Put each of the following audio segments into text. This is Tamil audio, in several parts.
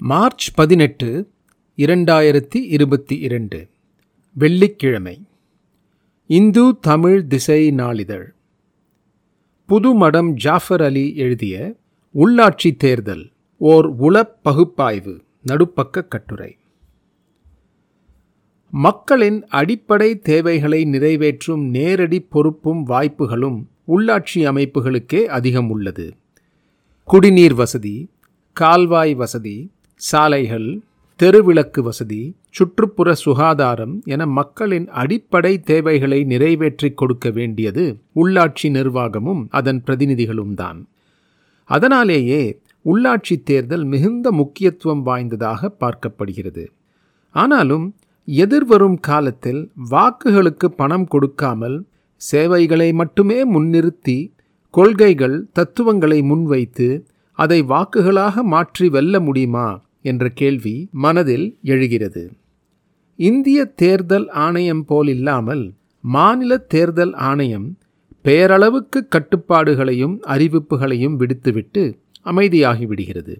மார்ச் பதினெட்டு இரண்டாயிரத்தி இருபத்தி இரண்டு. வெள்ளிக்கிழமை. இந்து தமிழ் திசை நாளிதழ். புதுமடம் ஜாஃபர் அலி எழுதிய உள்ளாட்சி தேர்தல் ஓர் உளப் பகுப்பாய்வு நடுப்பக்க கட்டுரை. மக்களின் அடிப்படை தேவைகளை நிறைவேற்றும் நேரடி பொறுப்பும் வாய்ப்புகளும் உள்ளாட்சி அமைப்புகளுக்கே அதிகம் உள்ளது. குடிநீர் வசதி கால்வாய் வசதி சாலைகள் தெருவிளக்கு வசதி சுற்றுப்புற சுகாதாரம் என மக்களின் அடிப்படை தேவைகளை நிறைவேற்றிக் கொடுக்க வேண்டியது உள்ளாட்சி நிர்வாகமும் அதன் பிரதிநிதிகளும் தான். அதனாலேயே உள்ளாட்சி தேர்தல் மிகுந்த முக்கியத்துவம் வாய்ந்ததாக பார்க்கப்படுகிறது. ஆனாலும் எதிர்வரும் காலத்தில் வாக்குகளுக்கு பணம் கொடுக்காமல் சேவைகளை மட்டுமே முன்னிறுத்தி கொள்கைகள் தத்துவங்களை முன்வைத்து அதை வாக்குகளாக மாற்றி வெல்ல முடியுமா? என்ற கேள்வி மனதில் எழுகிறது. இந்திய தேர்தல் ஆணையம் போல் இல்லாமல் மாநில தேர்தல் ஆணையம் பெயரளவுக்கு கட்டுப்பாடுகளையும் அறிவிப்புகளையும் விடுத்துவிட்டு அமைதியாகிவிடுகிறது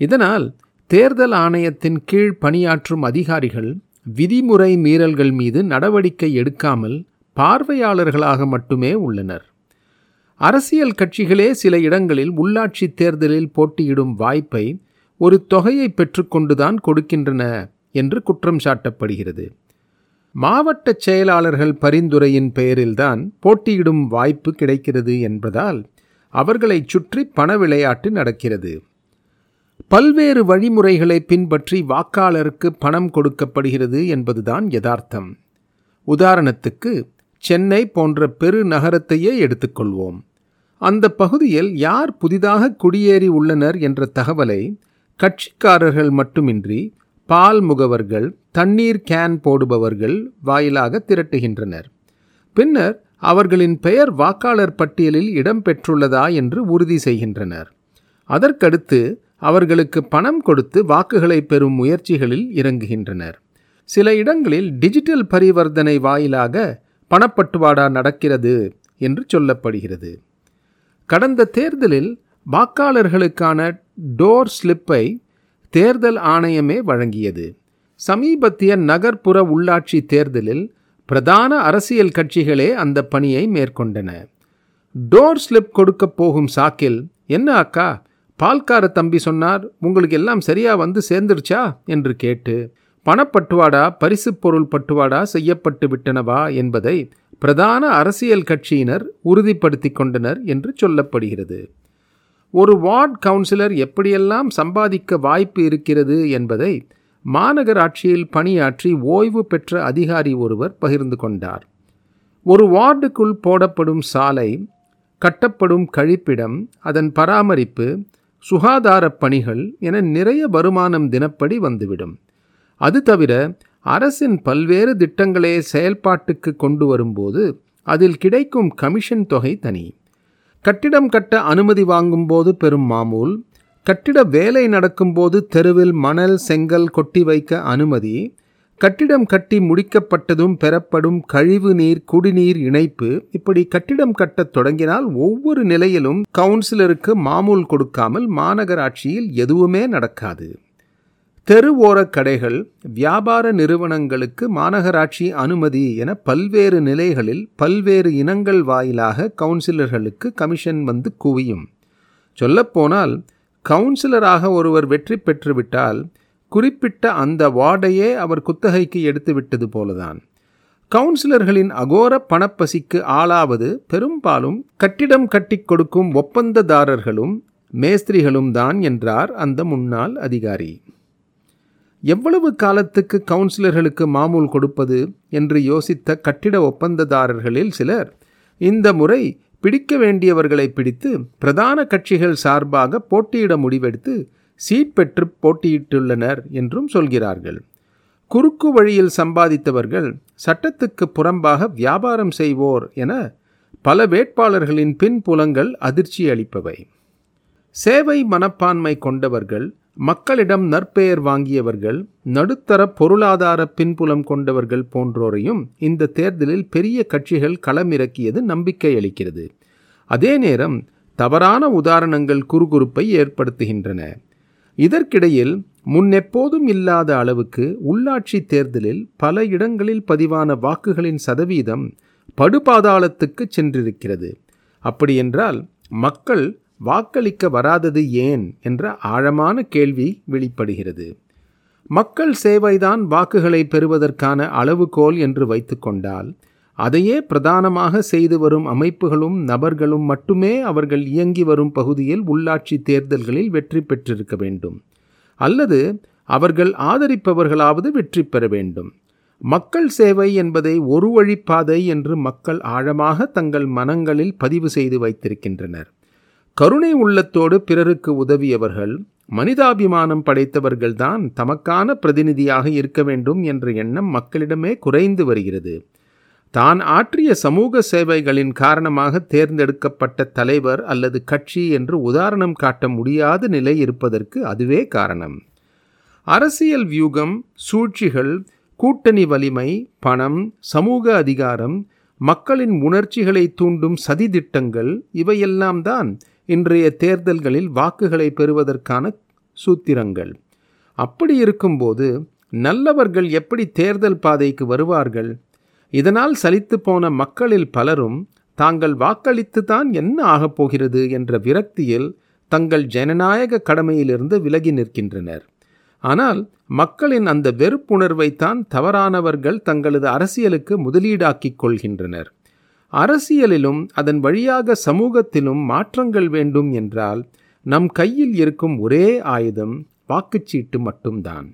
இதனால் தேர்தல் ஆணையத்தின் கீழ் பணியாற்றும் அதிகாரிகள் விதிமுறை மீறல்கள் மீது நடவடிக்கை எடுக்காமல் பார்வையாளர்களாக மட்டுமே உள்ளனர். அரசியல் கட்சிகளே சில இடங்களில் உள்ளாட்சி தேர்தலில் போட்டியிடும் வாய்ப்பை ஒரு தொகையை பெற்றுக்கொண்டுதான் கொடுக்கின்றன என்று குற்றம் சாட்டப்படுகிறது. மாவட்ட செயலாளர்கள் பரிந்துரையின் பெயரில்தான் போட்டியிடும் வாய்ப்பு கிடைக்கிறது என்பதால் அவர்களை சுற்றி பண விளையாட்டு நடக்கிறது. பல்வேறு வழிமுறைகளை பின்பற்றி வாக்காளருக்கு பணம் கொடுக்கப்படுகிறது என்பதுதான் யதார்த்தம். உதாரணத்துக்கு சென்னை போன்ற பெரு நகரத்தையே எடுத்துக்கொள்வோம். அந்த பகுதியில் யார் புதிதாக குடியேறி உள்ளனர் என்ற தகவலை கட்சிக்காரர்கள் மட்டுமின்றி பால் முகவர்கள் தண்ணீர் கேன் போடுபவர்கள் வாயிலாக திரட்டுகின்றனர். பின்னர் அவர்களின் பெயர் வாக்காளர் பட்டியலில் இடம்பெற்றுள்ளதா என்று உறுதி செய்கின்றனர். அதற்கடுத்து அவர்களுக்கு பணம் கொடுத்து வாக்குகளை பெறும் முயற்சிகளில் இறங்குகின்றனர். சில இடங்களில் டிஜிட்டல் பரிவர்த்தனை வாயிலாக பணப்பட்டுவாடா நடக்கிறது என்று சொல்லப்படுகிறது. கடந்த தேர்தலில் வாக்காளர்களுக்கான டோர் ஸ்லிப்பை தேர்தல் ஆணையமே வழங்கியது. சமீபத்திய நகர்ப்புற உள்ளாட்சி தேர்தலில் பிரதான அரசியல் கட்சிகளே அந்த பணியை மேற்கொண்டன. டோர் ஸ்லிப் கொடுக்க போகும் சாக்கில் என்ன அக்கா பால்கார தம்பி சொன்னார் உங்களுக்கு எல்லாம் சரியா வந்து சேர்ந்துருச்சா? என்று கேட்டு பணப்பட்டுவாடா பரிசு பொருள் பட்டுவாடா செய்யப்பட்டு விட்டனவா? என்பதை பிரதான அரசியல் கட்சியினர் உறுதிப்படுத்தி கொண்டனர் என்று சொல்லப்படுகிறது. ஒரு வார்டு கவுன்சிலர் எப்படியெல்லாம் சம்பாதிக்க வாய்ப்பு இருக்கிறது என்பதை மாநகராட்சியில் பணியாற்றி ஓய்வு பெற்ற அதிகாரி ஒருவர் பகிர்ந்து கொண்டார். ஒரு வார்டுக்குள் போடப்படும் சாலை கட்டப்படும் கழிப்பிடம் அதன் பராமரிப்பு சுகாதாரப் பணிகள் என நிறைய வருமானம் தினப்படி வந்துவிடும். அது தவிர அரசின் பல்வேறு திட்டங்களே செயல்பாட்டுக்கு கொண்டு வரும்போது அதில் கிடைக்கும் கமிஷன் தொகை தனி. கட்டிடம் கட்ட அனுமதி வாங்கும்போது பெறும் மாமூல். கட்டிட வேலை நடக்கும்போது தெருவில் மணல் செங்கல் கொட்டி வைக்க அனுமதி. கட்டிடம் கட்டி முடிக்கப்பட்டதும் பெறப்படும் கழிவு நீர் குடிநீர் இணைப்பு. இப்படி கட்டிடம் கட்டத் தொடங்கினால் ஒவ்வொரு நிலையிலும் கவுன்சிலருக்கு மாமூல் கொடுக்காமல் மாநகராட்சியில் எதுவுமே நடக்காது. தெருவோரக் கடைகள் வியாபார நிறுவனங்களுக்கு மாநகராட்சி அனுமதி என பல்வேறு நிலைகளில் பல்வேறு இனங்கள் வாயிலாக கவுன்சிலர்களுக்கு கமிஷன் வந்து குவியும். சொல்லப்போனால் கவுன்சிலராக ஒருவர் வெற்றி பெற்றுவிட்டால் குறிப்பிட்ட அந்த வார்டையே அவர் குத்தகைக்கு எடுத்துவிட்டது போலதான். கவுன்சிலர்களின் அகோர பணப்பசிக்கு ஆளாவது பெரும்பாலும் கட்டிடம் கட்டிக் கொடுக்கும் ஒப்பந்ததாரர்களும் மேஸ்திரிகளும் தான் என்றார் அந்த முன்னாள் அதிகாரி. எவ்வளவு காலத்துக்கு கவுன்சிலர்களுக்கு மாமூல் கொடுப்பது என்று யோசித்த கட்டிட ஒப்பந்ததாரர்களில் சிலர். இந்த முறை பிடிக்க வேண்டியவர்களை பிடித்து பிரதான கட்சிகள் சார்பாக போட்டியிட முடிவெடுத்து சீட் பெற்று போட்டியிட்டுள்ளனர் என்றும் சொல்கிறார்கள். குறுக்கு வழியில் சம்பாதித்தவர்கள் சட்டத்துக்கு புறம்பாக வியாபாரம் செய்வோர் என பல வேட்பாளர்களின் பின்புலங்கள் அதிர்ச்சி அளிப்பவை. சேவை மனப்பான்மை கொண்டவர்கள் மக்களிடம் நற்பெயர் வாங்கியவர்கள் நடுத்தர பொருளாதார பின்புலம் கொண்டவர்கள் போன்றோரையும் இந்த தேர்தலில் பெரிய கட்சிகள் களமிறக்கியது நம்பிக்கை அளிக்கிறது. அதே நேரம் தவறான உதாரணங்கள் குறுகுறுப்பை ஏற்படுத்துகின்றன. இதற்கிடையில் முன்னெப்போதும் இல்லாத அளவுக்கு உள்ளாட்சி தேர்தலில் பல இடங்களில் பதிவான வாக்குகளின் சதவீதம் படுபாதாளத்துக்கு சென்றிருக்கிறது. அப்படியென்றால் மக்கள் வாக்களிக்க வராதது ஏன் என்ற ஆழமான கேள்வி வெளிப்படுகிறது. மக்கள் சேவைதான் வாக்குகளை பெறுவதற்கான அளவுகோல் என்று வைத்துக்கொண்டால் அதையே பிரதானமாக செய்து வரும் அமைப்புகளும் நபர்களும் மட்டுமே அவர்கள் இயங்கி வரும் பகுதியில் உள்ளாட்சி தேர்தல்களில் வெற்றி பெற்றிருக்க வேண்டும். அல்லது அவர்கள் ஆதரிப்பவர்களாவது வெற்றி பெற வேண்டும். மக்கள் சேவை என்பதை ஒரு வழிப்பாதை என்று மக்கள் ஆழமாக தங்கள் மனங்களில் பதிவு செய்து வைத்திருக்கின்றனர். கருணை உள்ளத்தோடு பிறருக்கு உதவியவர்கள் மனிதாபிமானம் படைத்தவர்கள்தான் தமக்கான பிரதிநிதியாக இருக்க வேண்டும் என்ற எண்ணம் மக்களிடமே குறைந்து வருகிறது. தான் ஆற்றிய சமூக சேவைகளின் காரணமாக தேர்ந்தெடுக்கப்பட்ட தலைவர் அல்லது கட்சி என்று உதாரணம் காட்ட முடியாத நிலை இருப்பதற்கு அதுவே காரணம். அரசியல் வியூகம் சூழ்ச்சிகள் கூட்டணி வலிமை பணம் சமூக அதிகாரம் மக்களின் உணர்ச்சிகளை தூண்டும் சதித்திட்டங்கள் இவையெல்லாம் தான் இன்றைய தேர்தல்களில் வாக்குகளை பெறுவதற்கான சூத்திரங்கள். அப்படி இருக்கும்போது நல்லவர்கள் எப்படி தேர்தல் பாதைக்கு வருவார்கள்? இதனால் சலித்து போன மக்களில் பலரும் தாங்கள் வாக்களித்து தான் என்ன ஆகப் போகிறது என்ற விரக்தியில் தங்கள் ஜனநாயக கடமையிலிருந்து விலகி நிற்கின்றனர். ஆனால் மக்களின் அந்த வெறுப்புணர்வைத்தான் தவறானவர்கள் தங்களது அரசியலுக்கு முதலீடாக்கிக் கொள்கின்றனர். அரசியலிலும் அதன் வழியாக சமூகத்திலும் மாற்றங்கள் வேண்டும் என்றால் நம் கையில் இருக்கும் ஒரே ஆயுதம் வாக்குச்சீட்டு மட்டும்தான்.